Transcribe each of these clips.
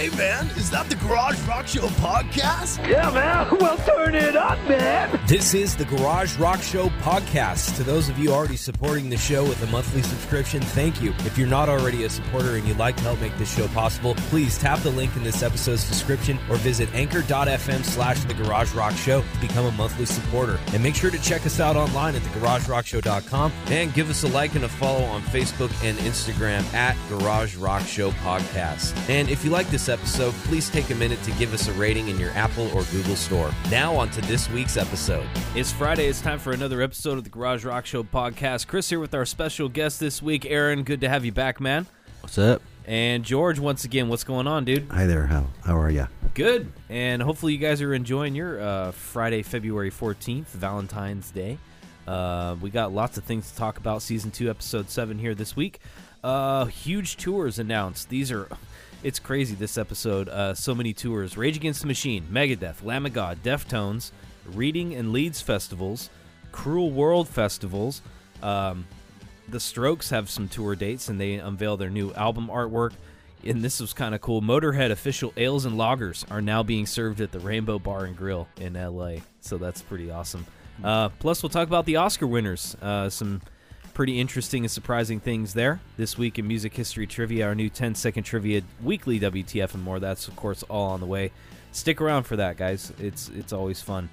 Hey man, is that the Garage Rock Show podcast? Yeah, man. Well, turn it up, man. This is the Garage Rock Show podcast. To those of you already supporting the show with a monthly subscription, thank you. If you're not already a supporter and you'd like to help make this show possible, please tap the link in this episode's description or visit anchor.fm slash the Garage Rock Show to become a monthly supporter. And make sure to check us out online at thegaragerockshow.com and give us a like and a follow on Facebook and Instagram at Garage Rock Show Podcast. And if you like this episode, please take a minute to give us a rating in your Apple or Google store. Now on to this week's episode. It's Friday. It's time for another episode of the Garage Rock Show podcast. Chris here with our special guest this week, Aaron. Good to have you back, man. What's up? And George, once again, what's going on, dude? Hi there. How how are you? Good. And hopefully you guys are enjoying your uh, Friday, February 14th, Valentine's Day. Uh, we got lots of things to talk about. Season 2, Episode 7 here this week. Uh, huge tours announced. These are. It's crazy this episode. Uh, so many tours. Rage Against the Machine, Megadeth, Lamb of God, Deftones, Reading and Leeds festivals, Cruel World festivals. Um, the Strokes have some tour dates and they unveil their new album artwork. And this was kind of cool. Motorhead official ales and lagers are now being served at the Rainbow Bar and Grill in LA. So that's pretty awesome. Uh, plus, we'll talk about the Oscar winners. Uh, some pretty interesting and surprising things there. This week in music history trivia, our new 10 second trivia weekly WTF and more. That's, of course, all on the way. Stick around for that, guys. It's, it's always fun.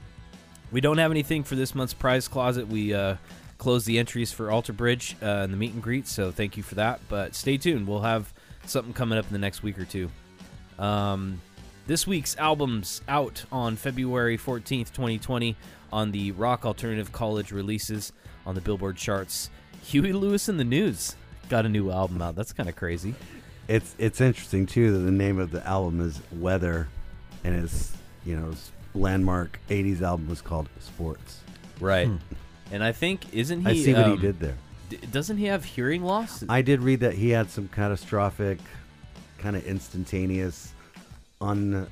We don't have anything for this month's prize closet. We uh, closed the entries for Alter Bridge uh, and the meet and greet, so thank you for that. But stay tuned. We'll have something coming up in the next week or two. Um, this week's albums out on February 14th, 2020 on the Rock Alternative College releases on the Billboard charts. Huey Lewis and the News got a new album out. That's kind of crazy. It's it's interesting too that the name of the album is Weather, and it's you know his landmark '80s album was called Sports. Right. And I think isn't he I see what um, he did there. d- doesn't he have hearing loss? I did read that he had some catastrophic, kind of instantaneous, un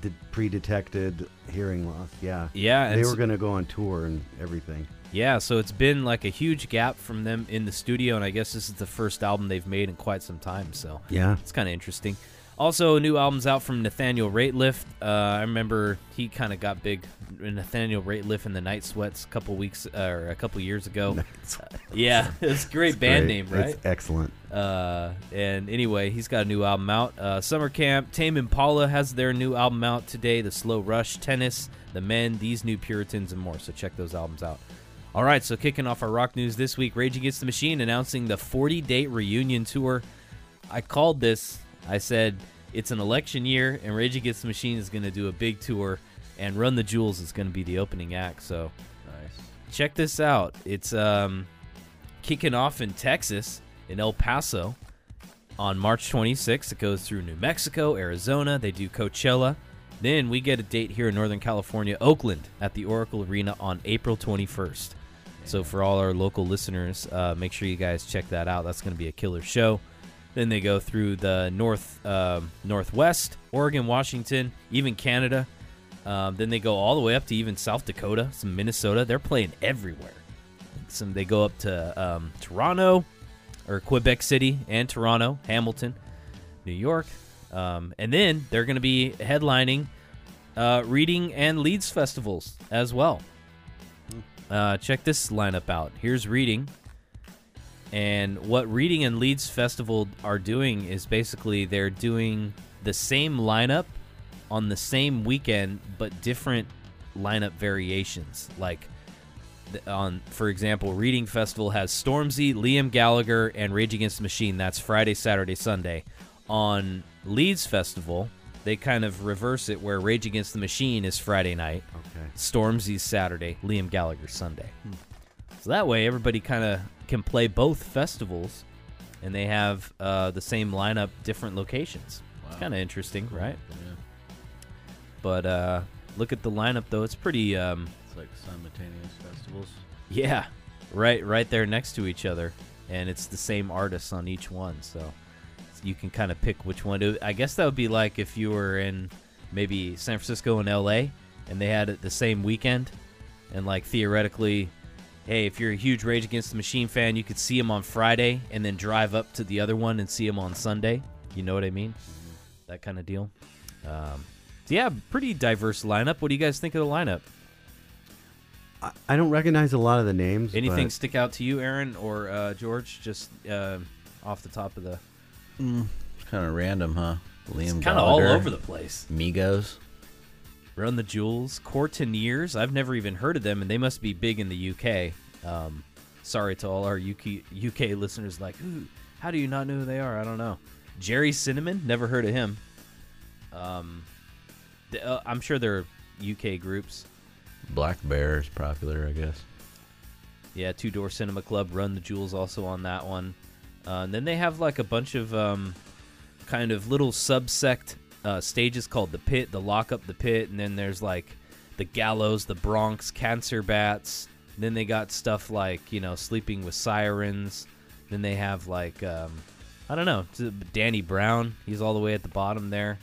de- pre-detected hearing loss. Yeah. Yeah, They were going to go on tour and everything. Yeah, so it's been like a huge gap from them in the studio, and I guess this is the first album they've made in quite some time. So Yeah. it's kind of interesting. Also, new albums out from Nathaniel Rateliff. Uh, I remember he kind of got big. Nathaniel Rateliff and the Night Sweats a couple weeks uh, or a couple years ago. yeah, it's a great band Great. name, right? It's excellent. Uh, and anyway, he's got a new album out. Uh, Summer Camp, Tame Impala has their new album out today. The Slow Rush, Tennis, The Men, These New Puritans, and more. So check those albums out. All right, so kicking off our rock news this week, Rage Against the Machine announcing the 40 date reunion tour. I called this. I said it's an election year, and Rage Against the Machine is going to do a big tour, and Run the Jewels is going to be the opening act. So nice. check this out. It's um, kicking off in Texas, in El Paso, on March 26th. It goes through New Mexico, Arizona. They do Coachella. Then we get a date here in Northern California, Oakland, at the Oracle Arena on April 21st. So for all our local listeners, uh, make sure you guys check that out. That's going to be a killer show. Then they go through the north, um, northwest, Oregon, Washington, even Canada. Um, then they go all the way up to even South Dakota, some Minnesota. They're playing everywhere. Some they go up to um, Toronto, or Quebec City and Toronto, Hamilton, New York, um, and then they're going to be headlining uh, reading and Leeds festivals as well. Uh, check this lineup out. Here's reading. And what Reading and Leeds Festival are doing is basically they're doing the same lineup on the same weekend, but different lineup variations. Like on, for example, Reading Festival has Stormzy, Liam Gallagher, and Rage Against the Machine. That's Friday, Saturday, Sunday. On Leeds Festival, they kind of reverse it where Rage Against the Machine is Friday night, Okay. Stormzy's Saturday, Liam Gallagher Sunday. Hmm. So that way, everybody kind of can play both festivals, and they have uh, the same lineup, different locations. It's kind of interesting, right? Yeah. But uh, look at the lineup, though; it's pretty. Um, It's like simultaneous festivals. yeah, right, right there next to each other, and it's the same artists on each one, so you can kind of pick which one. to I guess that would be like if you were in maybe San Francisco and L.A. and they had it the same weekend, and like theoretically, hey, if you're a huge Rage Against the Machine fan, you could see him on Friday and then drive up to the other one and see him on Sunday. You know what I mean? that kind of deal. Um, so yeah, pretty diverse lineup. What do you guys think of the lineup? I, I don't recognize a lot of the names. Anything but stick out to you, Aaron or uh, George? Just uh, off the top of the, It's kind of random, huh? Liam kind of all over the place. Migos. Run the Jewels, Courteeners. I've never even heard of them, and they must be big in the UK. Um, sorry to all our UK UK listeners. Like, Ooh, how do you not know who they are? I don't know. Gerry Cinnamon, never heard of him. Um, th- uh, I'm sure they're UK groups. Black Bear is popular, I guess. Yeah, Two Door Cinema Club, Run the Jewels also on that one. Uh, and then they have like a bunch of um, kind of little subsect uh, stages called the Pit, the Lockup, the Pit, and then there's like the Gallows, the Bronx, Cancer Bats. Then they got stuff like you know Sleeping with Sirens. Then they have like um, I don't know Danny Brown. He's all the way at the bottom there.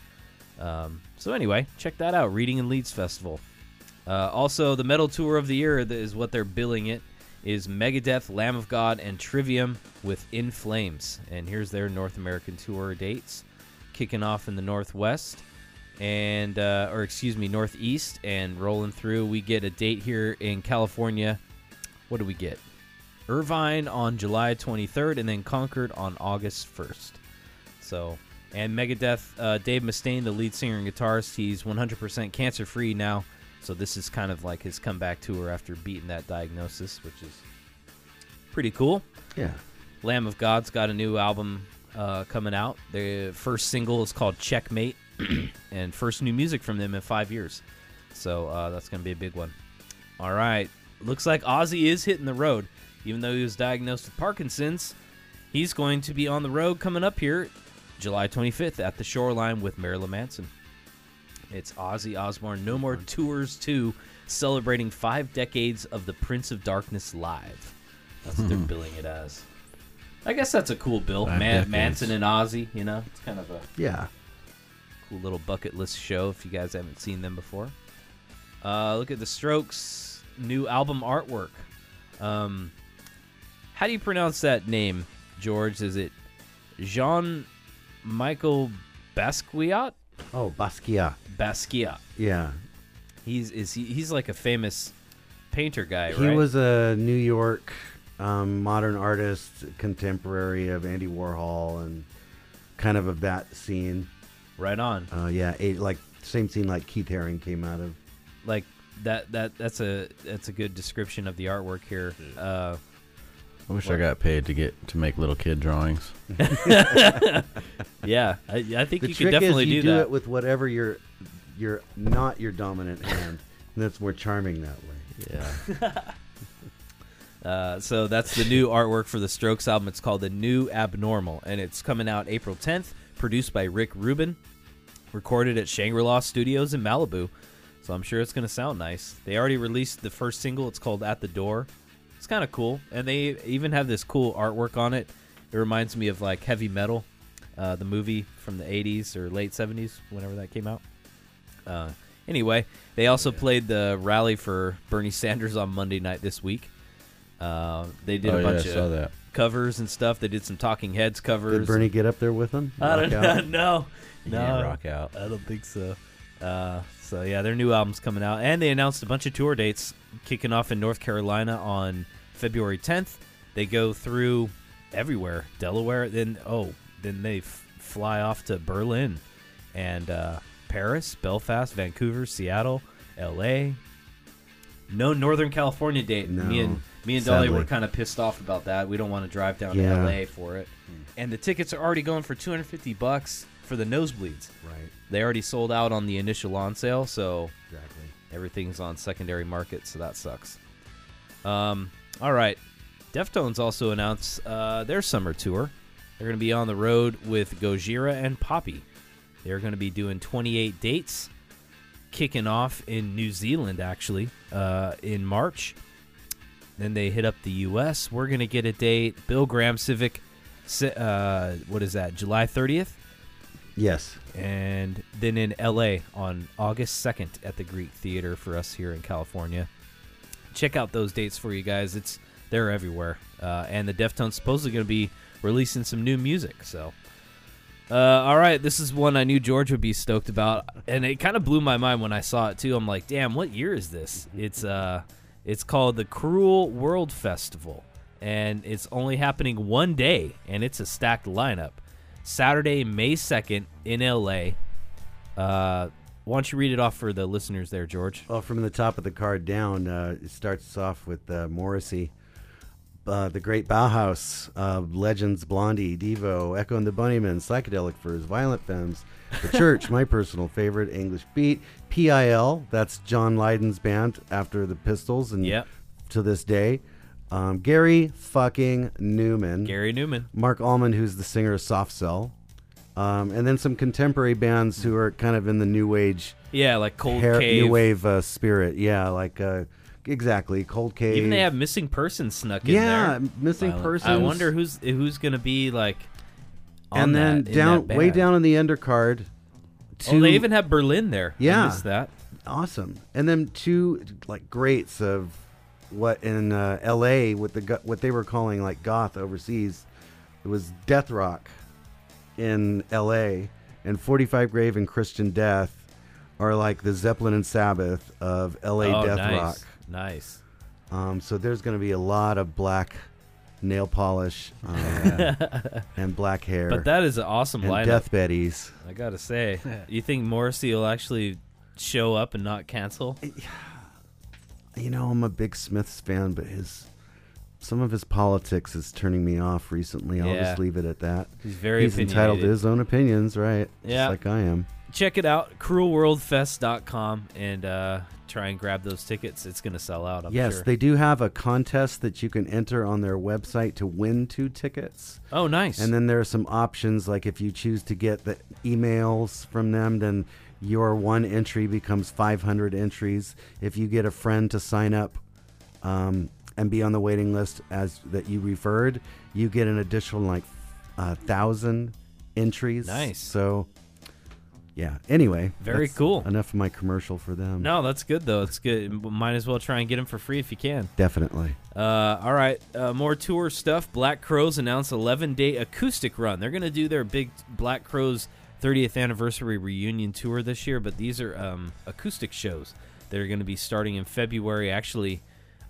Um, so anyway, check that out. Reading and Leeds Festival. Uh, also, the metal tour of the year is what they're billing it is Megadeth, Lamb of God, and Trivium with In Flames. And here's their North American tour dates, kicking off in the Northwest and uh, or excuse me, Northeast, and rolling through. We get a date here in California. What do we get? Irvine on July 23rd, and then Concord on August 1st. So, and Megadeth, uh, Dave Mustaine, the lead singer and guitarist, he's 100% cancer free now. So this is kind of like his comeback tour after beating that diagnosis, which is pretty cool. yeah, Lamb of God's got a new album uh, coming out. The first single is called Checkmate, and first new music from them in five years. So uh, that's going to be a big one. All right. Looks like Ozzy is hitting the road. Even though he was diagnosed with Parkinson's, he's going to be on the road coming up here July 25th at the Shoreline with Marilyn Manson. It's Ozzy Osbourne No More Tours 2, celebrating five decades of the Prince of Darkness live. That's what they're billing it as. I guess that's a cool bill. Five Man- decades. Manson and Ozzy, you know, it's kind of a yeah. cool little bucket list show if you guys haven't seen them before. Uh, look at the Strokes' new album artwork. Um, how do you pronounce that name, George? Is it Jean Michael Basquiat? Oh, Basquiat. Basquiat. Yeah, He's is he, he's like a famous painter guy, he right? was a New York um, modern artist, contemporary of Andy Warhol, and kind of of that scene. right on. Uh, yeah, a, like same scene like Keith Haring came out of. Like that that that's a that's a good description of the artwork here. Uh, I wish What? I got paid to get to make little kid drawings. yeah, I, I think The you could definitely is you do, do, that. it with whatever your your not your dominant hand, and that's more charming that way. Yeah. uh, so that's the new artwork for the Strokes album. It's called The New Abnormal, and it's coming out April 10th. Produced by Rick Rubin, recorded at Shangri La Studios in Malibu. So I'm sure it's going to sound nice. They already released the first single. It's called At the Door. It's kind of cool, and they even have this cool artwork on it. It reminds me of like Heavy Metal, uh, the movie from the 80s or late 70s, whenever that came out. Uh, anyway, they also played the rally for Bernie Sanders on Monday night this week. Uh, they did oh a yeah, I bunch saw of that. covers and stuff. They did some Talking Heads covers. Did Bernie get up there with them? I don't know. out? no, no, rock out. I don't think so. Uh, so yeah, their new album's coming out, and they announced a bunch of tour dates, kicking off in North Carolina on February 10th. They go through everywhere, Delaware. Then oh, then they f- fly off to Berlin, and uh, Paris, Belfast, Vancouver, Seattle, L.A. No Northern California date. No, me and me and Dolly sadly. were kind of pissed off about that. We don't want to drive down Yeah. to L.A. for it, and the tickets are already going for 250 bucks for the nosebleeds. Right. They already sold out on the initial on sale, so Exactly. everything's on secondary market, so that sucks. Um, all right. Deftones also announced uh, their summer tour. They're going to be on the road with Gojira and Poppy. They're going to be doing 28 dates, kicking off in New Zealand, actually, uh, in March. Then they hit up the U.S. We're going to get a date. Bill Graham Civic, uh, what is that, July 30th? Yes. and then in LA on August 2nd at the Greek Theater for us here in California. Check out those dates for you guys. It's they're everywhere. Uh, and the Deftones supposedly going to be releasing some new music. So Uh, all right, this is one I knew George would be stoked about, and it kind of blew my mind when I saw it too. I'm like, damn, what year is this? It's uh, it's called the Cruel World Festival, and it's only happening one day, and it's a stacked lineup. Saturday, May second in L.A. Uh, why don't you read it off for the listeners there, George? Well, from the top of the card down, uh, it starts off with uh, Morrissey, uh, the Great Bauhaus, uh, Legends, Blondie, Devo, Echo and the Bunnymen, Psychedelic Furs, Violent Femmes, The Church, my personal favorite, English Beat, PIL, that's John Lydon's band after the Pistols, and Yep. to this day, um, Gary fucking Newman, Gary Numan. Marc Almond, who's the singer of Soft Cell, um, and then some contemporary bands who are kind of in the new age Yeah, like Cold hair, Cave. new wave uh, spirit. Yeah, like uh, exactly Cold case. Even they have Missing Persons snuck in yeah, there. missing Violent. persons. I wonder who's who's gonna be like. On And then that, down, way down in the undercard. Two, Oh, they even have Berlin there. Yeah. that. awesome. And then two like greats of what in uh, L.A. with the what they were calling like goth overseas. It was death rock in L.A. and 45 Grave and Christian Death are like the Zeppelin and Sabbath of L.A. oh, death nice. rock. Nice. Um, so there's going to be a lot of black nail polish uh, and black hair But that is an awesome and lineup. death betties. I gotta say, you think Morrissey will actually show up and not cancel? You know, I'm a big Smiths fan, but his some of his politics is turning me off recently. I'll Yeah. just leave it at that. He's very He's entitled to his own opinions, right? Yeah. Just like I am. Check it out, cruelworldfest.com, and uh, try and grab those tickets. It's gonna sell out. I'm yes, sure. they do have a contest that you can enter on their website to win two tickets. Oh, nice. And then there are some options like if you choose to get the emails from them, then your one entry becomes 500 entries. If you get a friend to sign up um, and be on the waiting list as that you referred, you get an additional like a thousand entries. Nice. So, yeah. Anyway, Very that's cool. Enough of my commercial for them. no, that's good though. It's good. Might as well try and get them for free if you can. definitely. Uh, all right, uh, more tour stuff. Black Crowes announced 11 day acoustic run. They're going to do their big Black Crowes 30th anniversary reunion tour this year, but these are um, acoustic shows that are going to be starting in February. Actually,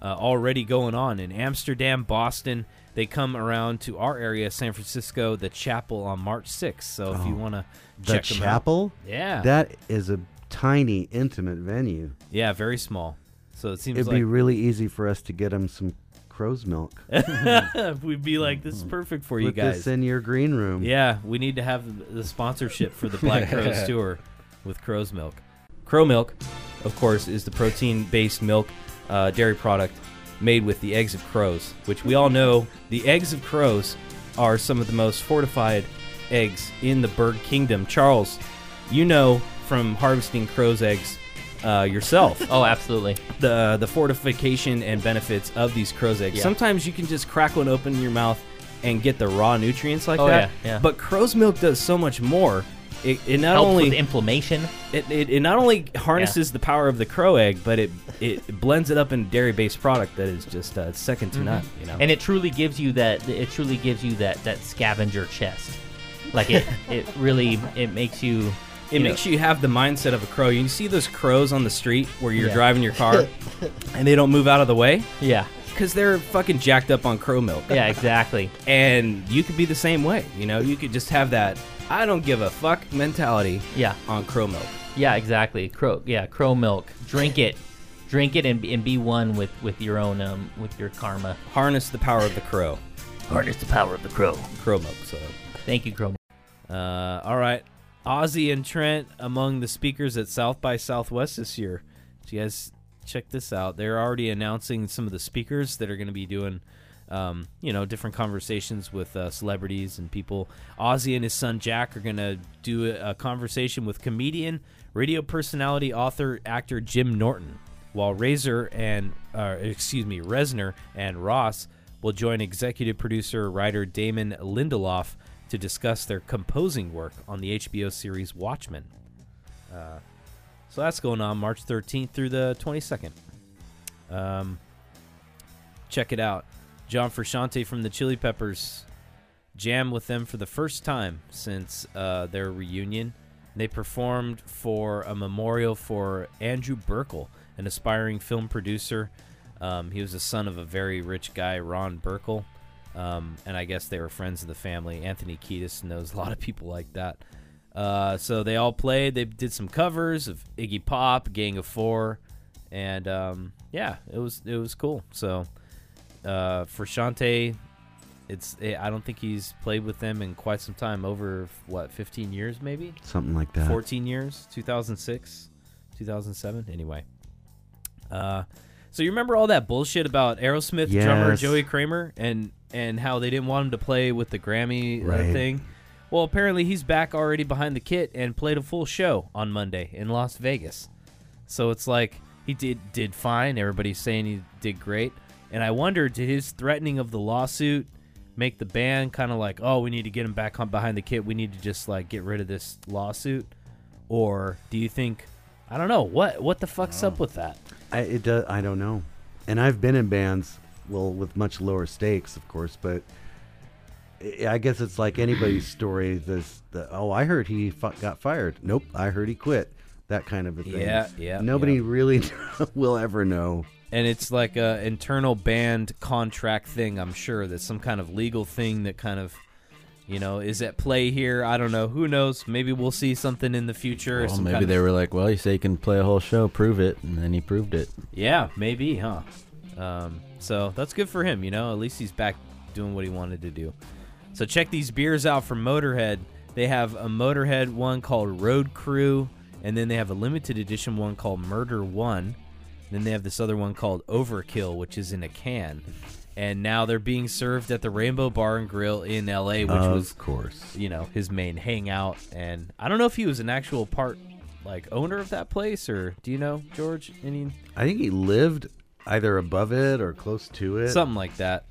uh, already going on in Amsterdam, Boston. They come around to our area, San Francisco, the Chapel on March 6th. So if you Oh, want to The check chapel. yeah, That is a tiny, intimate venue. yeah, very small. So it seems It'd like be really easy for us to get them some crow's milk. we'd be like, this is perfect for you Put guys. this in your green room. Yeah, we need to have the- the sponsorship for the Black Crowes tour with Crow's Milk. Crow Milk, of course, is the protein-based milk uh, dairy product made with the eggs of crows, which we all know the eggs of crows are some of the most fortified eggs in the bird kingdom. Charles, you know from harvesting crow's eggs uh, yourself Oh, absolutely. the the fortification and benefits of these crow's eggs. Yeah. Sometimes you can just crack one open in your mouth and get the raw nutrients like Oh, that. yeah, yeah. But crow's milk does so much more. It, it not Helps only with inflammation. it, it, it not only harnesses the power of the crow egg, but it it blends it up in a dairy based product that is just uh, second to none. You know, and it truly gives you that it truly gives you that that scavenger chest like it it really it makes you it makes you have the mindset of a crow. You see those crows on the street where you're Yeah. driving your car, and they don't move out of the way yeah because they're fucking jacked up on crow milk. yeah exactly and you could be the same way. You know, you could just have that I don't give a fuck mentality yeah on crow milk. yeah exactly crow yeah crow milk drink it drink it and, and be one with with your own um with your karma Harness the power of the crow. harness the power of the crow Crow milk. So, thank you crow uh, all right. Ozzy and Trent among the speakers at South by Southwest this year. So you guys check this out. They're already announcing some of the speakers that are going to be doing, um, you know, different conversations with uh, celebrities and people. Ozzy and his son Jack are going to do a, a conversation with comedian, radio personality, author, actor Jim Norton, while Razor and, uh, excuse me, Reznor and Ross will join executive producer writer Damon Lindelof to discuss their composing work on the HBO series Watchmen. Uh, so that's going on March 13th through the 22nd. Um, check it out. John Frusciante from the Chili Peppers jam with them for the first time since uh, their reunion. They performed for a memorial for Andrew Burkle, an aspiring film producer. Um, he was the son of a very rich guy, Ron Burkle. Um, and I guess they were friends of the family. Anthony Kiedis knows a lot of people like that. Uh, so they all played. They did some covers of Iggy Pop, Gang of Four, and um, yeah, it was it was cool. So uh, Frusciante, it's eh, I don't think he's played with them in quite some time. Over what, 15 years maybe? Something like that. 14 years 2006 2007 anyway uh so you remember all that bullshit about aerosmith drummer joey kramer and and how they didn't want him to play with the grammy uh, Right. thing well apparently he's back already behind the kit and played a full show on monday in las vegas so it's like he did did fine everybody's saying he did great and i wonder did his threatening of the lawsuit make the band kind of like oh we need to get him back on behind the kit we need to just like get rid of this lawsuit or do you think I don't know what what the fuck's up with that? I, it does. I don't know. And I've been in bands, well, with much lower stakes, of course, but I I guess it's like anybody's story. This, the, oh, I heard he fu- got fired. Nope, I heard he quit. That kind of a thing. Yeah, yeah, Nobody yeah. really will ever know. And it's like a internal band contract thing. I'm sure that's some kind of legal thing that kind of you know is at play here. I don't know. Who knows? Maybe we'll see something in the future. Well, some maybe kind of- they were like, well, you say you can play a whole show, prove it, and then he proved it. Yeah, maybe, huh? Um, so that's good for him, you know. At least he's back doing what he wanted to do. So check these beers out from Motorhead. They have a Motorhead one called Road Crew, and then they have a limited edition one called Murder One. Then they have this other one called Overkill, which is in a can. And now they're being served at the Rainbow Bar and Grill in LA, which was of was course. you know his main hangout and i don't know if he was an actual part like owner of that place or do you know george any I think he lived either above it or close to it. something like that.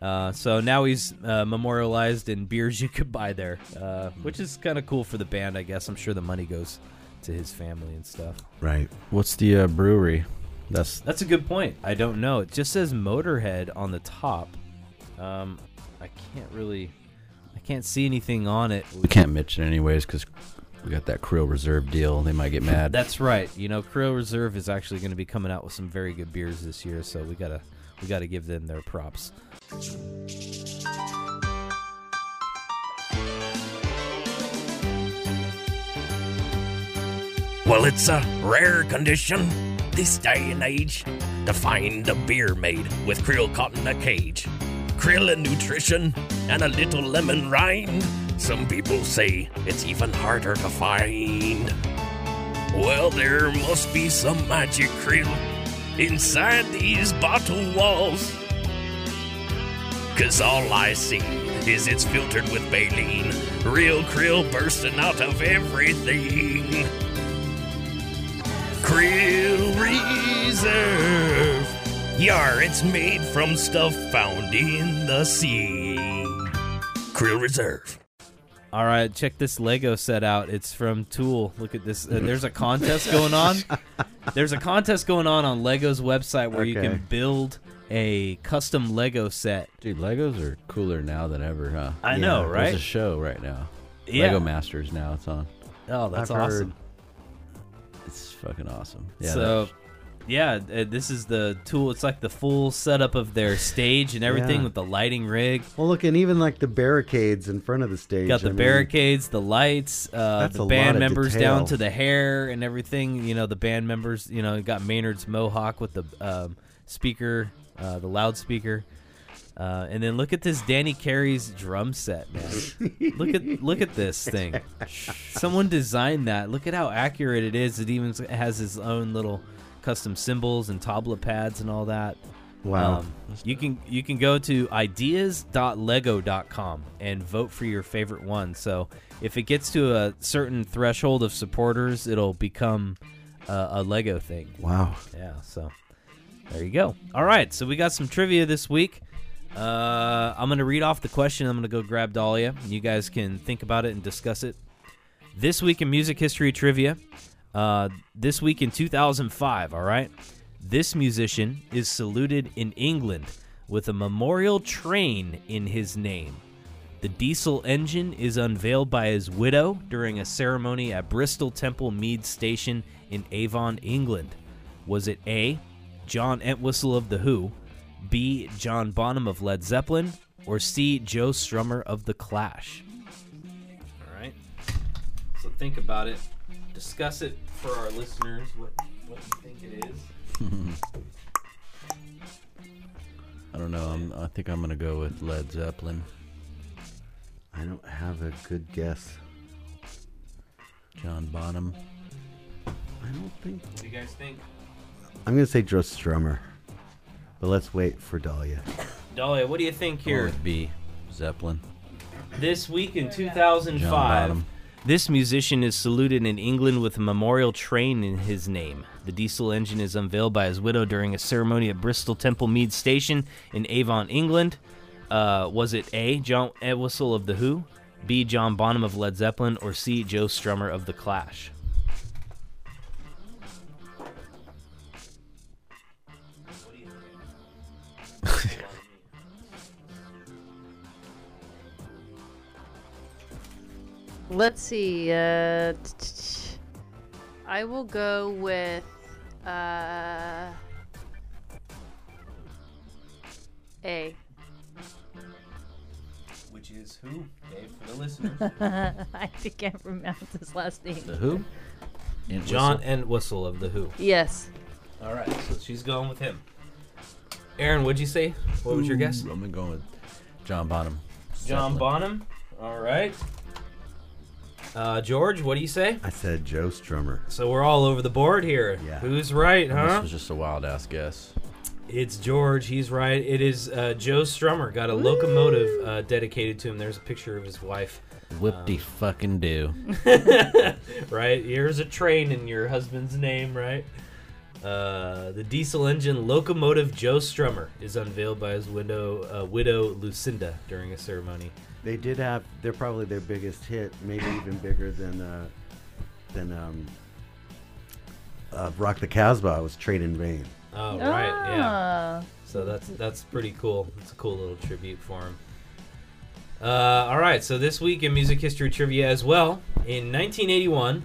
Uh, so now he's uh, memorialized in beers you could buy there uh, which is kind of cool for the band i guess. I'm sure the money goes to his family and stuff. Right. What's the uh, brewery? That's that's a good point. I don't know. It just says motorhead on the top. Um, i can't really i can't see anything on it. We can't mention it anyways because we got that Krill Reserve deal. They might get mad. That's right. You know, Krill Reserve is actually going to be coming out with some very good beers this year, so we gotta we gotta give them their props. Well, it's a rare condition this day and age to find a beer made with krill caught in a cage. Krill and nutrition and a little lemon rind. Some people say it's even harder to find. Well, there must be some magic krill inside these bottle walls. Cause all I see is it's filtered with baleen. Real krill bursting out of everything. Krill Reserve. Yar, it's made from stuff found in the sea. Krill Reserve. All right, check this Lego set out. It's from Tool. Look at this. Uh, there's a contest going on. There's a contest going on on Lego's website where you Okay. can build a custom Lego set. Dude, Legos are cooler now than ever, huh? I know, right? There's right? a show right now. Yeah. Lego Masters now. It's on. Oh, that's I've awesome. heard. It's fucking awesome. Yeah. so, that- yeah, uh, this is the tool. It's like the full setup of their stage and everything Yeah. with the lighting rig. Well, look, and even like the barricades in front of the stage. Got the I mean, barricades, the lights, uh, the band members detail. down to the hair and everything. You know, the band members. You know, got Maynard's mohawk with the um, speaker, uh, the loudspeaker, uh, and then look at this Danny Carey's drum set, man. look at look at this thing. Someone designed that. Look at how accurate it is. It even has his own little custom cymbals and tablet pads and all that. Wow. Um, you can you can go to ideas.lego.com and vote for your favorite one. So if it gets to a certain threshold of supporters, it'll become uh, a Lego thing. wow. Yeah. So there you go. All right. So we got some trivia this week. Uh, I'm gonna read off the question. I'm gonna go grab Dahlia. You guys can think about it and discuss it. This week in music history trivia. Uh, this week in 2005. All right. This musician is saluted in England with a memorial train in his name. The diesel engine is unveiled by his widow during a ceremony at Bristol Temple Mead Station in Avon, England. Was it A. John Entwistle of The Who, B. John Bonham of Led Zeppelin, or C. Joe Strummer of The Clash? All right. So think about it. Discuss it for our listeners. What what you think it is? I don't know. I'm, I think I'm gonna go with Led Zeppelin. I don't have a good guess. John Bonham. I don't think. What do you guys think? I'm gonna say Joe Strummer, but let's wait for Dahlia. Dahlia, what do you think Here here? with B. Zeppelin. This week in John 2005, Bonham. This musician is saluted in England with a memorial train in his name. The diesel engine is unveiled by his widow during a ceremony at Bristol Temple Mead Station in Avon, England. Uh, was it A. John Entwistle of The Who, B. John Bonham of Led Zeppelin, or C. Joe Strummer of The Clash? Let's see. Uh, I will go with uh, A. Which is who? Dave, for the listeners. I can't pronounce his last name. The Who? Ent John and Whistle. Entwistle of The Who. Yes. All right, so she's going with him. Aaron, what'd you say? What was your guess? I'm gonna with John Bonham. John Bonham. All right. Uh, George, what do you say? I said Joe Strummer. So we're all over the board here. Yeah. Who's right, huh? This was just a wild ass guess. It's George. He's right. It is uh, Joe Strummer. Got a locomotive uh, dedicated to him. There's a picture of his wife. Whoop de fucking do. Right. Here's a train in your husband's name. Right. Uh, the diesel engine locomotive Joe Strummer is unveiled by his widow, uh, widow Lucinda during a ceremony. They did have. They're probably their biggest hit, maybe even bigger than uh, than um, uh, Rock the Casbah was Train in Vain. Oh, right. Yeah. Ah. So that's that's pretty cool. It's a cool little tribute for him. Uh, all right, so this week in music history trivia as well. In 1981,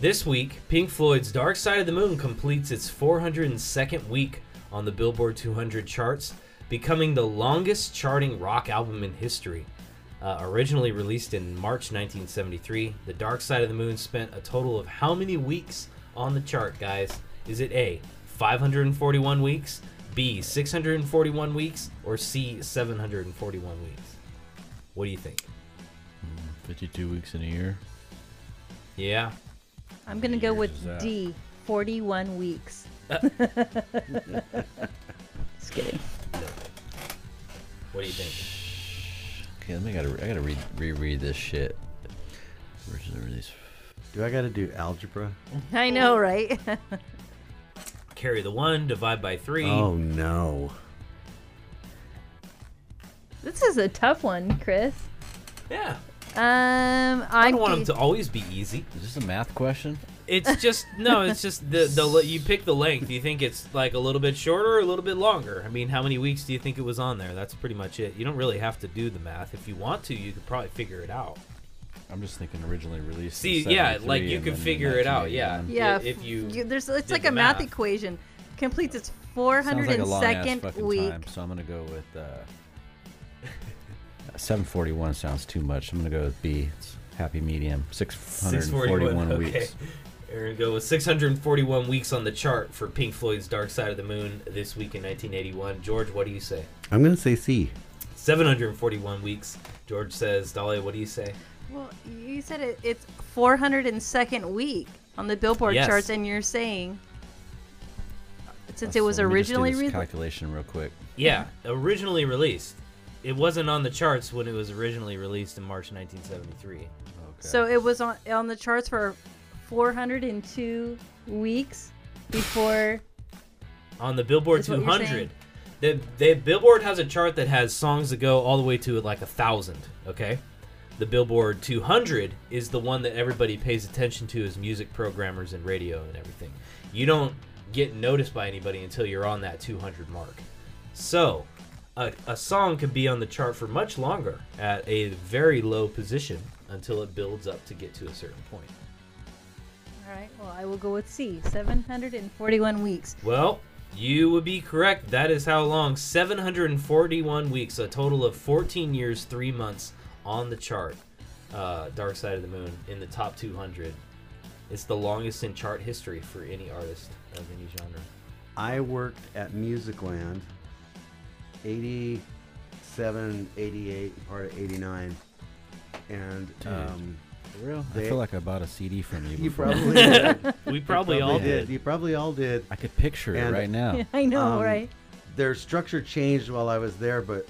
this week, Pink Floyd's "Dark Side of the Moon" completes its 402nd week on the Billboard 200 charts, becoming the longest charting rock album in history. Uh, originally released in March 1973, "The Dark Side of the Moon" spent a total of how many weeks on the chart, guys? Is it A, 541 weeks, B, 641 weeks, or C, 741 weeks? What do you think? 52 weeks in a year. Yeah. I'm gonna go with? D. 41 weeks. Just kidding. What do you think? Okay, let me gotta I gotta read reread this shit. Where's the release? Do I got to do algebra? I know, right? Carry the one, divide by three. Oh no! this is a tough one, Chris. Yeah. Um, I I don't want them to always be easy. Is this a math question? It's just no. It's just the the you pick the length. You think it's like a little bit shorter or a little bit longer? I mean, how many weeks do you think it was on there? That's pretty much it. You don't really have to do the math. If you want to, you could probably figure it out. I'm just thinking originally released. See, yeah, like you could figure it out. Yeah. Yeah, If f- you there's it's like a math, math. equation. Completes its Sounds like a long ass 402nd week. time, so I'm gonna go with uh, 741. Sounds too much. I'm gonna go with B. It's happy medium. 641 Okay. weeks. We're gonna go with 641 weeks on the chart for Pink Floyd's "Dark Side of the Moon" this week in 1981. George, what do you say? I'm gonna say C. 741 weeks. George says, Dahlia, what do you say? Well, you said it, it's 402nd week on the Billboard Yes. charts, and you're saying since So it was let me do originally released. calculation real quick. Yeah, originally released. It wasn't on the charts when it was originally released in March 1973. Okay. So it was on on the charts for 402 weeks before. On the Billboard Is what you're 200, the, the Billboard has a chart that has songs that go all the way to like a thousand. Okay, the Billboard 200 is the one that everybody pays attention to as music programmers and radio and everything. You don't get noticed by anybody until you're on that 200 mark. So, a, a song can be on the chart for much longer at a very low position until it builds up to get to a certain point. All right. Well, I will go with C. 741 weeks. Well, you would be correct. That is how long 741 weeks, a total of 14 years, 3 months on the chart. Uh, Dark Side of the Moon in the top 200. It's the longest in chart history for any artist of any genre. I worked at Musicland 87, 88, part of 89. And um, For real? I They- feel like I bought a CD from you. you before. probably did. We probably all did. You probably all did. I could picture it And- right now. I know, Um, right? Their structure changed while I was there, but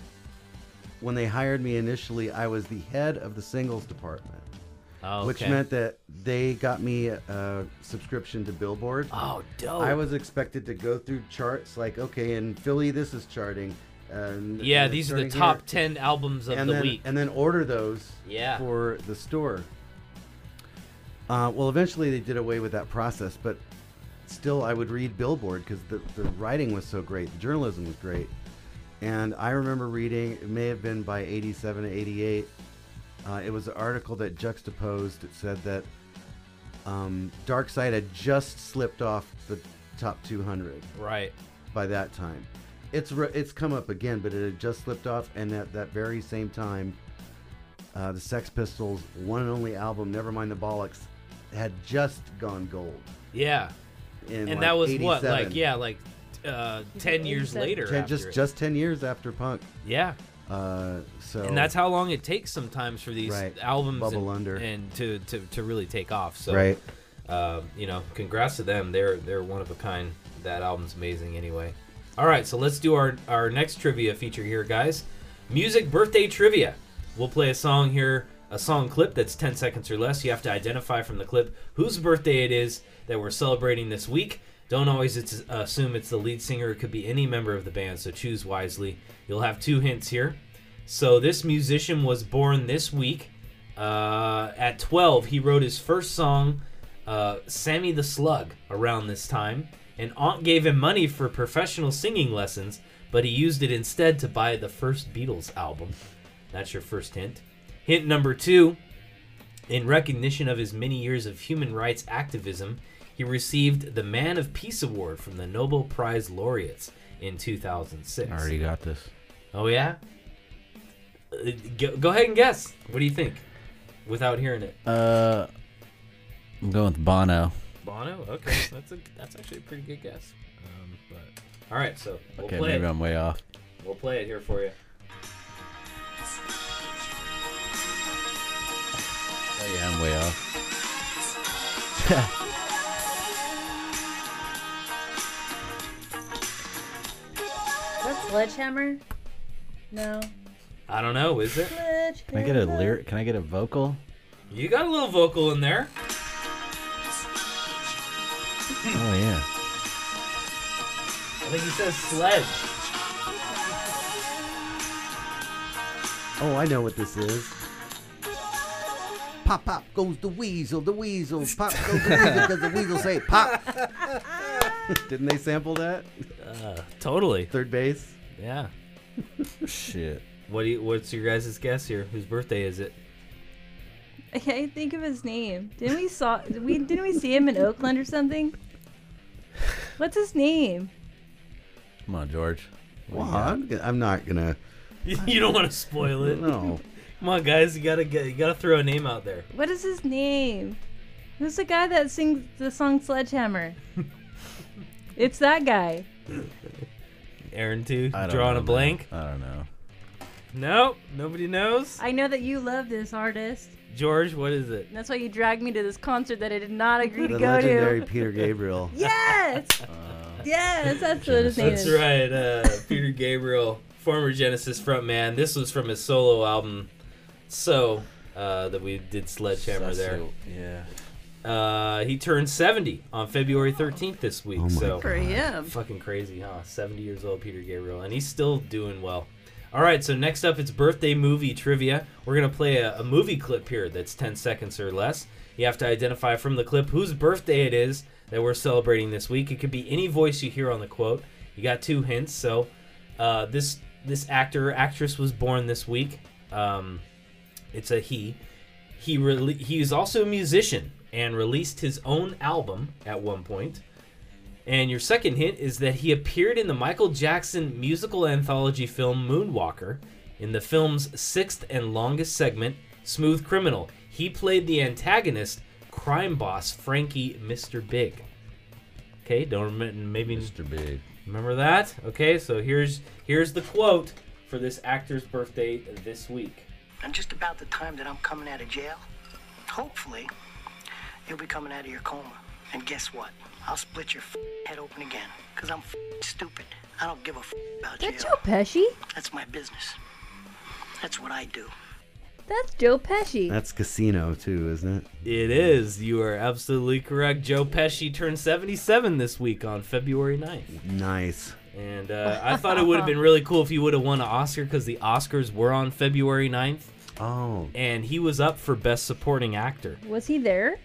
when they hired me initially, I was the head of the singles department, Oh, which okay. meant that they got me a, a subscription to Billboard. Oh, dope. I was expected to go through charts like, okay, in Philly, this is charting. And yeah, uh, these are the charting top here. 10 albums of and the then, week. and then order those Yeah. for the store. Uh, well, eventually they did away with that process, but still, I would read Billboard because the, the writing was so great, the journalism was great. And I remember reading, it may have been by 87 88, uh, it was an article that juxtaposed, it said that um, Dark Side had just slipped off the top 200 right. by that time. It's re- it's come up again, but it had just slipped off, and at that very same time, uh, the Sex Pistols' one and only album, Nevermind the Bollocks, had just gone gold. Yeah. In and like that was what? Like, yeah, like uh, 10 years later. Ten- just it. just ten years after punk. Yeah. Uh, so and that's how long it takes sometimes for these Right. albums Bubble and, under. and to, to, to really take off. So, right. uh, you know, congrats to them. They're they're one of a kind. That album's amazing anyway. All right, so let's do our our next trivia feature here, guys. Music birthday trivia. We'll play a song here, a song clip that's 10 seconds or less. You have to identify from the clip whose birthday it is that we're celebrating this week. Don't always it's, assume it's the lead singer. It could be any member of the band, so choose wisely. You'll have two hints here. So this musician was born this week. Uh, at 12, he wrote his first song, uh, "Sammy the Slug," around this time. And Aunt gave him money for professional singing lessons, but he used it instead to buy the first Beatles album. That's your first hint. Hint number two: in recognition of his many years of human rights activism, he received the Man of Peace Award from the Nobel Prize laureates in 2006. I already got this. Oh yeah. Uh, Go, go ahead and guess. What do you think? Without hearing it. Uh, I'm going with Bono. Bono. Okay, that's a that's actually a pretty good guess. Um, but all right, so we'll Okay, play maybe it. I'm way off. We'll play it here for you. Yeah, I'm way off. That's Sledgehammer? No. I don't know. Is it? Can I get a lyric? Can I get a vocal? You got a little vocal in there. Oh yeah. I think he says sledge. Oh, I know what this is. Pop, pop goes the weasel, the weasel. Pop goes the weasel because the weasel say pop. Didn't they sample that? Uh, totally. Third Bass. Yeah. Shit. What do you, What's your guys' guess here? Whose birthday is it? I can't think of his name. Didn't we saw did we didn't we see him in Oakland or something? What's his name? Come on, George. What Well, do you got? I'm, g- I'm not gonna. you don't want to spoil it. No. Come on, guys. You gotta get. You gotta throw a name out there. What is his name? Who's the guy that sings the song Sledgehammer? it's that guy. Aaron, too. Drawing know, a man. blank. I don't know. Nope, nobody knows. I know that you love this artist. George, what is it? That's why you dragged me to this concert that I did not agree The to go to. legendary. Peter Gabriel. Yes! yes, that's what his name That's is. right. Uh, Peter Gabriel, former Genesis frontman. This was from his solo album, So, uh, that we did Sledgehammer there. So, yeah. Uh, he turned 70 on February 13th this week. Oh my so For him. fucking crazy, huh? 70 years old, Peter Gabriel, and he's still doing well. All right, so next up, it's birthday movie trivia. We're gonna play a, a movie clip here that's 10 seconds or less. You have to identify from the clip whose birthday it is that we're celebrating this week. It could be any voice you hear on the quote. You got two hints. So uh, this this actor or actress was born this week. Um, it's a he. He rele- he is also a musician and released his own album at one point. And your second hint is that he appeared in the Michael Jackson musical anthology film Moonwalker. In the film's sixth and longest segment, Smooth Criminal, he played the antagonist, crime boss Frankie Mr. Big. Okay, don't rem- maybe Mr. Big. remember that. Okay, so here's here's the quote for this actor's birthday this week. And just about the time that I'm coming out of jail, hopefully, you'll be coming out of your coma. And guess what? I'll split your f- head open again. Because I'm f- stupid. I don't give a f- about That's jail. Joe Pesci. That's my business. That's what I do. That's Joe Pesci. That's Casino too, isn't it? It is. You are absolutely correct. Joe Pesci turned 77 this week on February 9th. Nice. And uh, I thought it would have been really cool if he would have won an Oscar because the Oscars were on February 9th. Oh, And he was up for Best Supporting Actor. Was he there?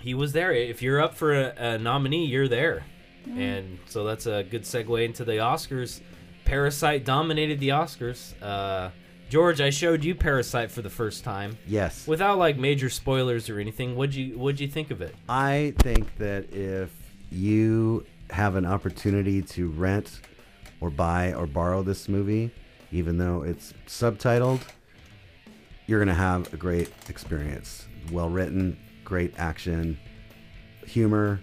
He was there. If you're up for a, a nominee, you're there. And so that's a good segue into the Oscars. Parasite dominated the Oscars. Uh, George, I showed you Parasite for the first time. yes. Without like major spoilers or anything, what'd you what'd you think of it? I think that if you have an opportunity to rent or buy or borrow this movie, even though it's subtitled, you're going to have a great experience. Well written, great action, humor,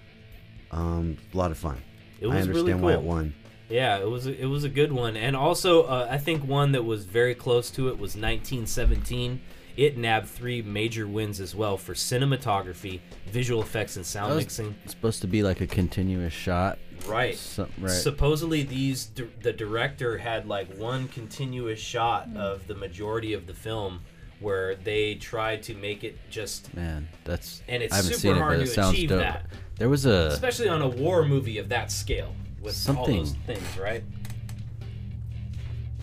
um, a lot of fun. It I was understand really cool. why it won. Yeah, it was a, it was a good one, and also uh, I think one that was very close to it was 1917. It nabbed three major wins as well for cinematography, visual effects, and sound That was mixing. supposed to be like a continuous shot. Right. Some, right. Supposedly, these the director had like one continuous shot of the majority of the film, where they tried to make it just, Man, that's. And it's I haven't super seen hard it, but to it sounds achieve dope. that. There was a. especially on a war movie of that scale, with all Something- those things, right?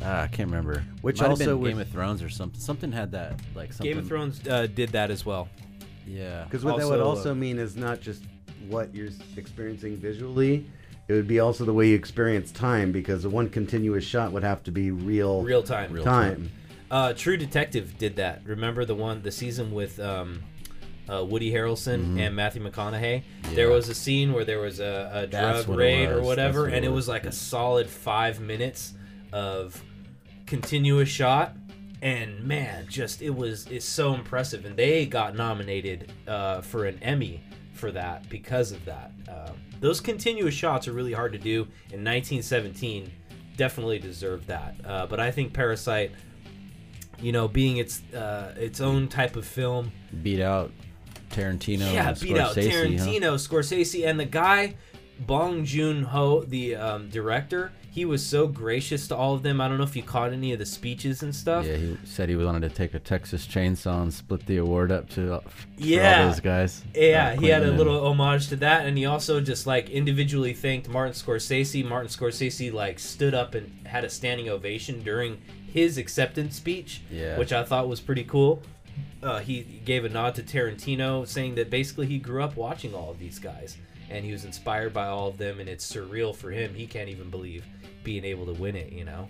Ah, I can't remember. Which Might have also been would- Game of Thrones or something. Something had that like something. Game of Thrones uh, did that as well. Yeah. Because what that would Also, uh, also mean is not just what you're experiencing visually, it would be also the way you experience time, because the one continuous shot would have to be real, Real time. Real time. Uh, True Detective did that. Remember the one, the season with um, uh, Woody Harrelson and Matthew McConaughey? There was a scene where there was a, a drug what raid or whatever, what and it it was. was like a solid five minutes of continuous shot. And man, just it was it's so impressive, and they got nominated uh, for an Emmy for that because of that. Uh, those continuous shots are really hard to do. In 1917, definitely deserved that. Uh, but I think Parasite you know, being its uh, its own type of film. Beat out Tarantino. yeah, beat out Scorsese, huh? Tarantino, Scorsese, and the guy Bong Joon Ho, the um, director. He was so gracious to all of them. I don't know if you caught any of the speeches and stuff. Yeah, he said he wanted to take a Texas chainsaw and split the award up to uh, Yeah. all those guys. Yeah, Uh, he had a little homage to that, and he also just like individually thanked Martin Scorsese. Martin Scorsese like stood up and had a standing ovation during his acceptance speech, Yeah. which I thought was pretty cool. Uh, he gave a nod to Tarantino, saying that basically he grew up watching all of these guys, and he was inspired by all of them, and it's surreal for him. He can't even believe being able to win it, you know.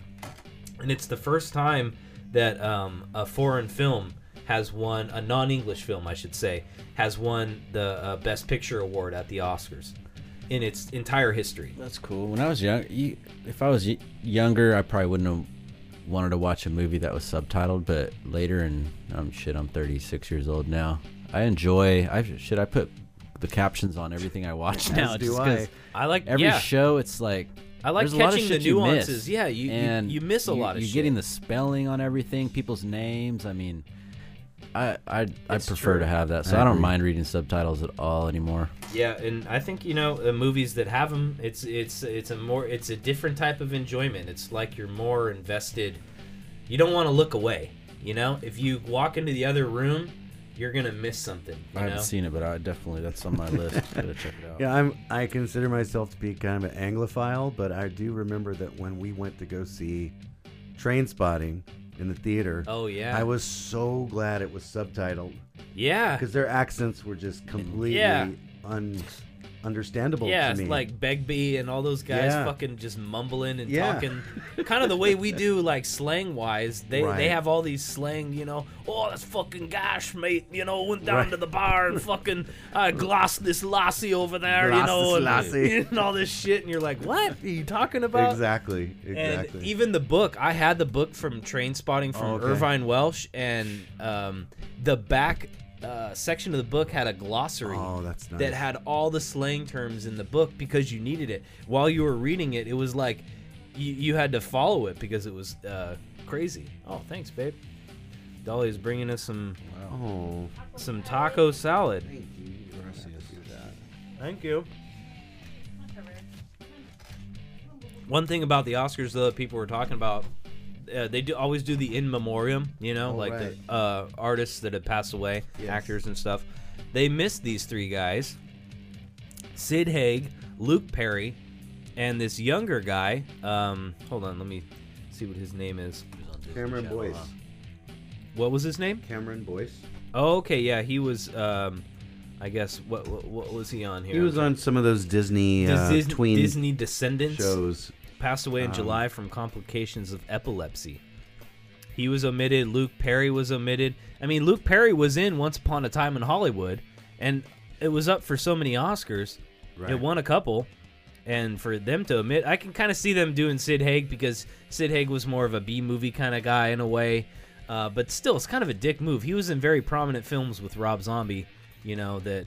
And it's the first time that um, a foreign film has won a non-English film, I should say, has won the uh, Best Picture award at the Oscars in its entire history. That's cool. When I was young, you, if I was y- younger, I probably wouldn't have wanted to watch a movie that was subtitled. But later, and um, shit, I'm 36 years old now. I enjoy. I should I put the captions on everything I watch now. do just 'cause I like every yeah. show. It's like I like there's a lot of catching the shit you miss. nuances. Yeah, you- you- and you miss a lot of You're shit. getting the spelling on everything, people's names. I mean, I I I prefer true. to have that, so I I, don't mind reading subtitles at all anymore. Yeah, and I think you know uh, movies that have them. It's it's it's a more it's a different type of enjoyment. It's like you're more invested. You don't want to look away. You know, if you walk into the other room, you're gonna miss something. You I haven't know? seen it, but I definitely that's on my list. Gotta check it out. Yeah, I'm. I consider myself to be kind of an Anglophile, but I do remember that when we went to go see Trainspotting in the theater, Oh yeah. I was so glad it was subtitled yeah. because their accents were just completely Yeah. Un. understandable yeah, to me. like Begbie and all those guys Yeah. fucking just mumbling and Yeah. talking, kind of the way we do, like slang wise. They Right. they have all these slang, you know. Oh, that's fucking gosh, mate. You know, went down Right. to the bar and fucking uh, glossed this lassie over there, you know, this and, lassie. and all this shit, and you're like, what are you talking about? exactly, exactly. And even the book, I had the book from Trainspotting from Oh, okay. Irvine Welsh, and um, the back uh, section of the book had a glossary Oh, nice. that had all the slang terms in the book because you needed it. While you were reading it, it was like you, you had to follow it because it was uh, crazy. Oh, thanks, babe. Dolly's bringing us some oh, some taco salad. Thank you. One thing about the Oscars, though, that people were talking about, uh, they do always do the in memoriam. You know, Oh, like right. the uh, artists that have passed away, Yes. actors and stuff. They missed these three guys: Sid Haig, Luke Perry, and this younger guy. Um, hold on, let me see what his name is. Cameron Boyce. What was his name? Cameron Boyce. Oh, okay, yeah, he was. Um, I guess what, what what was he on here? He was on some of those Disney uh, Dis- tween Disney Descendants shows. Passed away in Um, July from complications of epilepsy. He was omitted. Luke Perry was omitted. I mean, Luke Perry was in Once Upon a Time in Hollywood, and it was up for so many Oscars. Right. It won a couple, and for them to omit, I can kind of see them doing Sid Haig because Sid Haig was more of a B movie kind of guy in a way. Uh, but still, it's kind of a dick move. He was in very prominent films with Rob Zombie. You know that.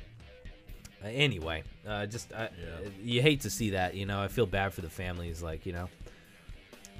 Uh, anyway, uh, just I, you hate to see that. You know, I feel bad for the families. Like you know.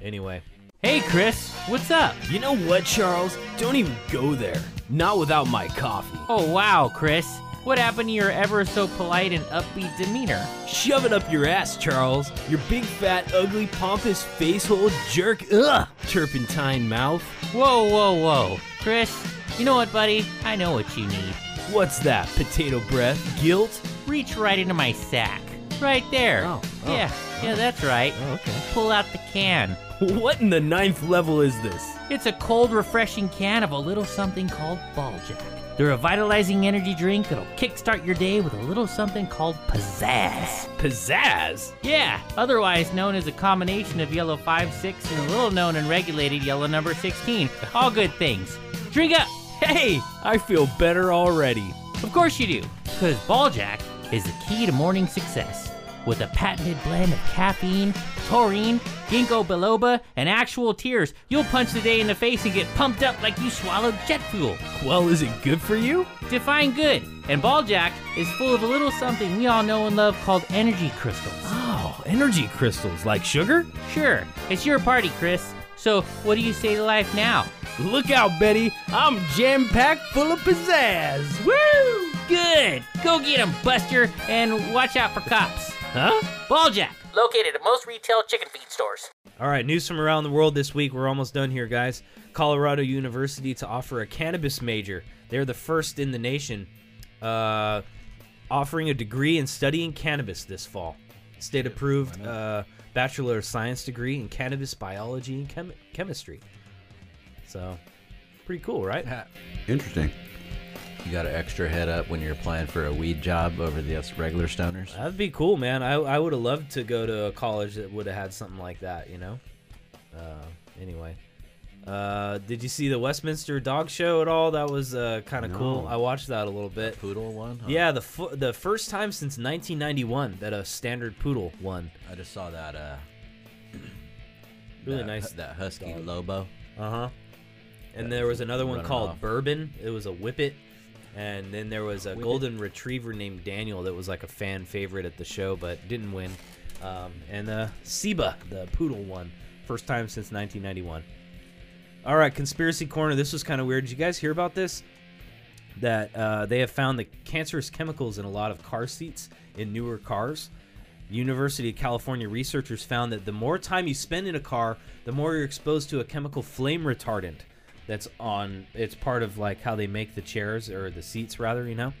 Anyway, Hey, Chris, what's up? You know what, Charles? Don't even go there. Not without my coffee. Oh, wow, Chris. What happened to your ever so polite and upbeat demeanor? Shove it up your ass, Charles. Your big, fat, ugly, pompous, facehole jerk. Ugh! Turpentine mouth. Whoa, whoa, whoa. Chris, you know what, buddy? I know what you need. What's that? Potato breath? Guilt? Reach right into my sack. Right there. Oh, oh, yeah, yeah, that's right. Oh, okay. Pull out the can. What in the ninth level is this? It's a cold, refreshing can of a little something called Ball Jack. They're a vitalizing energy drink that'll kickstart your day with a little something called pizzazz. Pizzazz? Yeah, otherwise known as a combination of yellow 5 6 and a little known and regulated yellow number 16. All good things. Drink up! Hey, I feel better already. Of course you do, because Ball Jack is the key to morning success. With a patented blend of caffeine, taurine, ginkgo biloba, and actual tears, you'll punch the day in the face and get pumped up like you swallowed jet fuel. Well, is it good for you? Define good, and Ball Jack is full of a little something we all know and love called energy crystals. Oh, energy crystals like sugar? Sure, it's your party, Chris. So, what do you say to life now? Look out, Betty. I'm jam packed full of pizzazz. Woo! Good! Go get 'em, Buster, and watch out for cops. Huh? Balljack, located at most retail chicken feed stores. All right, news from around the world this week. We're almost done here, guys. Colorado University to offer a cannabis major. They're the first in the nation uh, offering a degree in studying cannabis this fall. State approved uh, Bachelor of Science degree in cannabis biology and chem- chemistry. So, pretty cool, right? Interesting. You got an extra head up when you're applying for a weed job over the us regular stoners. That'd be cool, man. I, I would have loved to go to a college that would have had something like that, you know? Uh, anyway. Uh, did you see the Westminster Dog Show at all? That was uh, kind of cool. I watched that a little bit. Poodle one? Huh? Yeah, the fu- the first time since 1991 that a standard poodle won. I just saw that. Uh, Really that- nice. That husky Lobo. Uh huh. And Yeah, there was another one called off. Bourbon. It was a Whippet. And then there was a golden retriever named Daniel that was like a fan favorite at the show, but didn't win. Um, and the Siba, the poodle, won. First time since 1991. All right, conspiracy corner. This was kind of weird. Did you guys hear about this? That uh, they have found the cancerous chemicals in a lot of car seats in newer cars. University of California researchers found that the more time you spend in a car, the more you're exposed to a chemical flame retardant that's on it's part of like how they make the chairs or the seats rather, you know.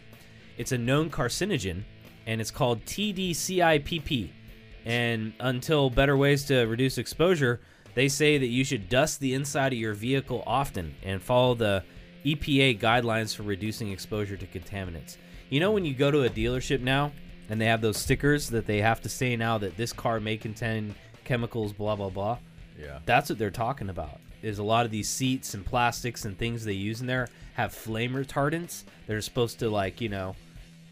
It's a known carcinogen and it's called TDCIPP. And until better ways to reduce exposure, they say that you should dust the inside of your vehicle often and follow the EPA guidelines for reducing exposure to contaminants. You know when you go to a dealership now and they have those stickers that they have to say now that this car may contain chemicals, blah blah blah. Yeah. That's what they're talking about. Is a lot of these seats and plastics and things they use in there have flame retardants. They're supposed to like you know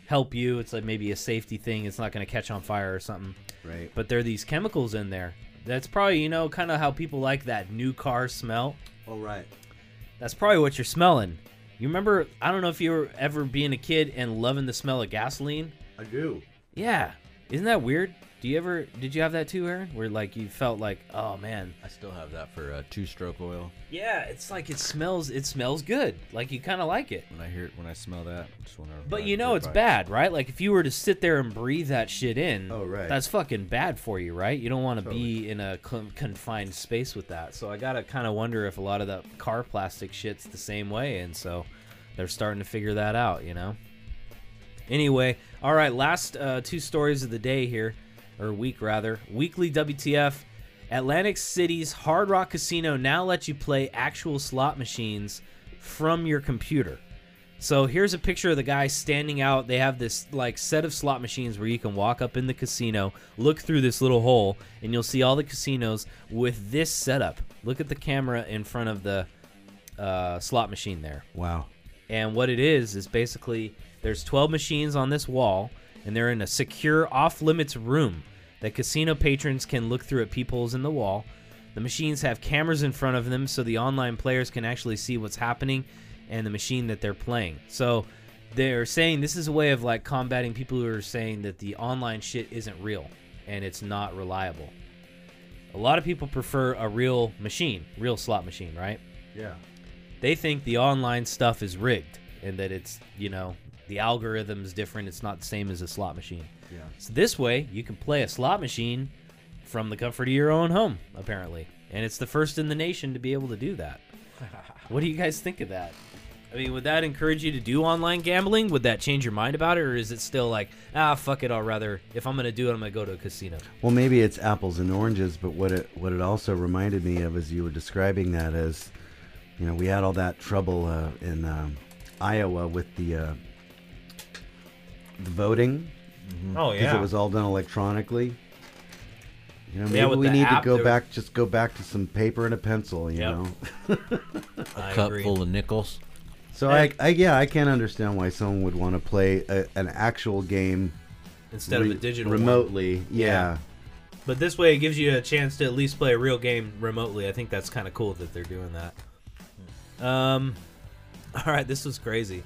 help you. It's like maybe a safety thing. It's not going to catch on fire or something. Right. But there are these chemicals in there. That's probably you know kind of how people like that new car smell. Oh right. That's probably what you're smelling. You remember? I don't know if you were ever being a kid and loving the smell of gasoline. I do. Yeah, isn't that weird? Do you ever? Did you have that too, Aaron? Where like you felt like, oh man, I still have that for uh, two-stroke oil. yeah, it's like it smells. It smells good. Like you kind of like it. When I hear, it, when I smell that, I just want to. But you know it's bad, right? Like if you were to sit there and breathe that shit in, Oh, right. that's fucking bad for you, right? You don't want to be in a con- confined space with that. So I gotta kind of wonder if a lot of the car plastic shit's the same way, and so they're starting to figure that out, you know. Anyway, all right, last uh, two stories of the day here, or week rather. Weekly WTF. Atlantic City's Hard Rock Casino now lets you play actual slot machines from your computer. So here's a picture of the guy standing out. They have this like set of slot machines where you can walk up in the casino, look through this little hole, and you'll see all the casinos with this setup. Look at the camera in front of the uh, slot machine there. Wow. And what it is is basically there's 12 machines on this wall, and they're in a secure off limits room that casino patrons can look through at peepholes in the wall. The machines have cameras in front of them so the online players can actually see what's happening and the machine that they're playing. So they're saying this is a way of like combating people who are saying that the online shit isn't real and it's not reliable. A lot of people prefer a real machine, real slot machine, right? Yeah. they think the online stuff is rigged and that it's you know the algorithm's different it's not the same as a slot machine Yeah. so this way you can play a slot machine from the comfort of your own home apparently. And it's the first in the nation to be able to do that. What do you guys think of that? I mean would that encourage you to do online gambling? Would that change your mind about it or is it still like ah fuck it i'll rather if i'm gonna do it i'm gonna go to a casino Well, maybe it's apples and oranges, but what it what it also reminded me of as you were describing that is, you know, we had all that trouble uh, in um, Iowa with the uh, the voting oh yeah, because it was all done electronically. You know, maybe Yeah, we need app, to go there- back, just go back to some paper and a pencil. You Yep. know. I cup agree. full of nickels. So I, I, yeah, I can't understand why someone would want to play a, an actual game instead of a re- digital one. remotely. Yeah. Yeah. But this way, it gives you a chance to at least play a real game remotely. I think that's kind of cool that they're doing that. Um, all right, this was crazy.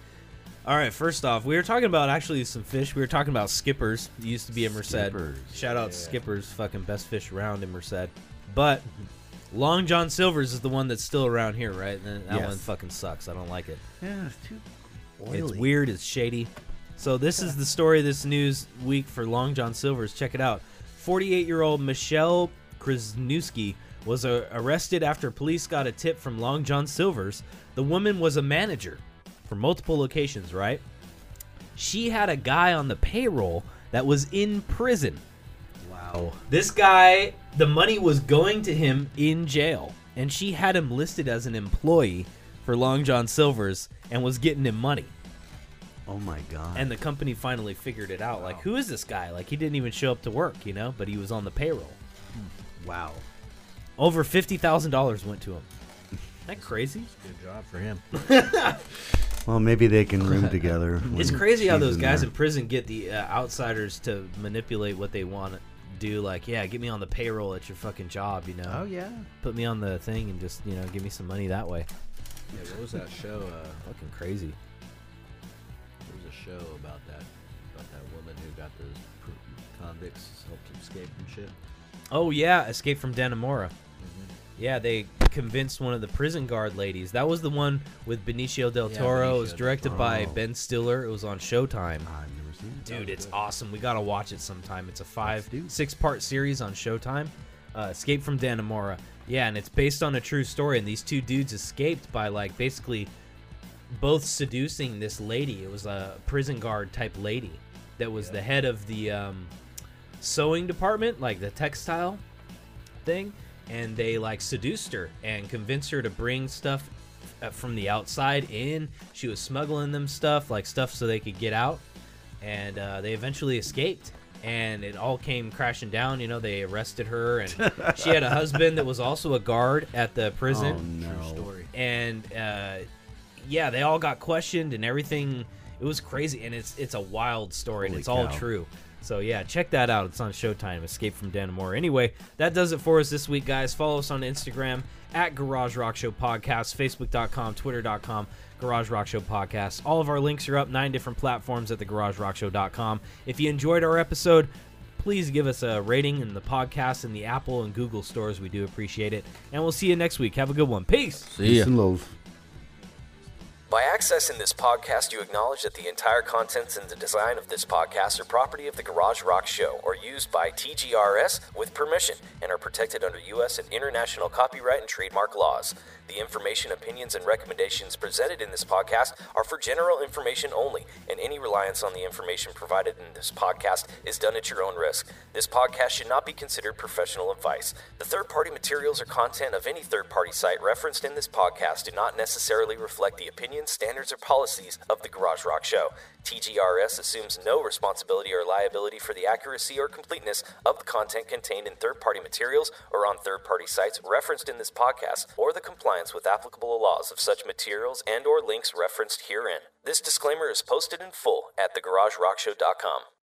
All right, first off, we were talking about actually some fish. We were talking about skippers. It used to be in Merced. Skippers, Shout out skippers, fucking best fish around in Merced. But Long John Silver's is the one that's still around here, right? And that Yes. one fucking sucks. I don't like it. Yeah, it's too oily. It's weird. It's shady. So this is the story of this news week for Long John Silver's. Check it out. 48-year-old Michelle Krasnewski was uh, arrested after police got a tip from Long John Silver's. The woman was a manager for multiple locations, right? She had a guy on the payroll that was in prison. Wow. This guy, the money was going to him in jail, and she had him listed as an employee for Long John Silver's and was getting him money. Oh my god. And the company finally figured it out. Like, who is this guy? Like, he didn't even show up to work, you know, but he was on the payroll. Hmm. wow. Over fifty thousand dollars went to him. Isn't that crazy? Good job for him. Well, maybe they can room together. It's crazy how those in guys there. in prison get the uh, outsiders to manipulate what they want to do. Like, yeah, get me on the payroll at your fucking job, you know. Oh yeah. Put me on the thing and just you know give me some money that way. Yeah, what was that show? Uh, Fucking crazy. there was a show about that about that woman who got those pr- convicts helped escape and shit. Oh yeah, Escape from Dannemora. Mm-hmm. Yeah, they convinced one of the prison guard ladies. That was the one with Benicio del Yeah, Toro. it was Benicio del directed by Toro. Ben Stiller. It was on Showtime. I've never seen it. Dude, it's awesome. We gotta watch it sometime. It's a five, do. six part series on Showtime. Uh, Escape from Dannemora. Yeah, and it's based on a true story. And these two dudes escaped by like basically both seducing this lady. It was a prison guard type lady that was the head of the um, sewing department, like the textile thing. And they like seduced her and convinced her to bring stuff uh, from the outside in. She was smuggling them stuff, like stuff so they could get out and uh, they eventually escaped. And it all came crashing down. You know, they arrested her, and she had a husband that was also a guard at the prison. Oh no! And uh, yeah, they all got questioned, and everything. It was crazy, and it's it's a wild story, and Holy it's all true. So yeah, check that out. It's on Showtime. Escape from Dannemora. Anyway, that does it for us this week, guys. Follow us on Instagram at Garage Rock Show Podcast, Facebook.com, Twitter.com, Garage Rock Show Podcast. All of our links are up nine different platforms at thegaragerockshow.com. If you enjoyed our episode, please give us a rating in the podcast in the Apple and Google stores. We do appreciate it. And we'll see you next week. Have a good one. Peace. See. Peace and love. By accessing this podcast, you acknowledge that the entire contents and the design of this podcast are property of the Garage Rock Show or used by TGRS with permission and are protected under U.S. and international copyright and trademark laws. The information, opinions, and recommendations presented in this podcast are for general information only, and any reliance on the information provided in this podcast is done at your own risk. This podcast should not be considered professional advice. The third party materials or content of any third party site referenced in this podcast do not necessarily reflect the opinions, standards, or policies of the Garage Rock Show. TGRS assumes no responsibility or liability for the accuracy or completeness of the content contained in third party materials or on third party sites referenced in this podcast or the compliance with applicable laws of such materials and or links referenced herein. This disclaimer is posted in full at thegaragerockshow.com.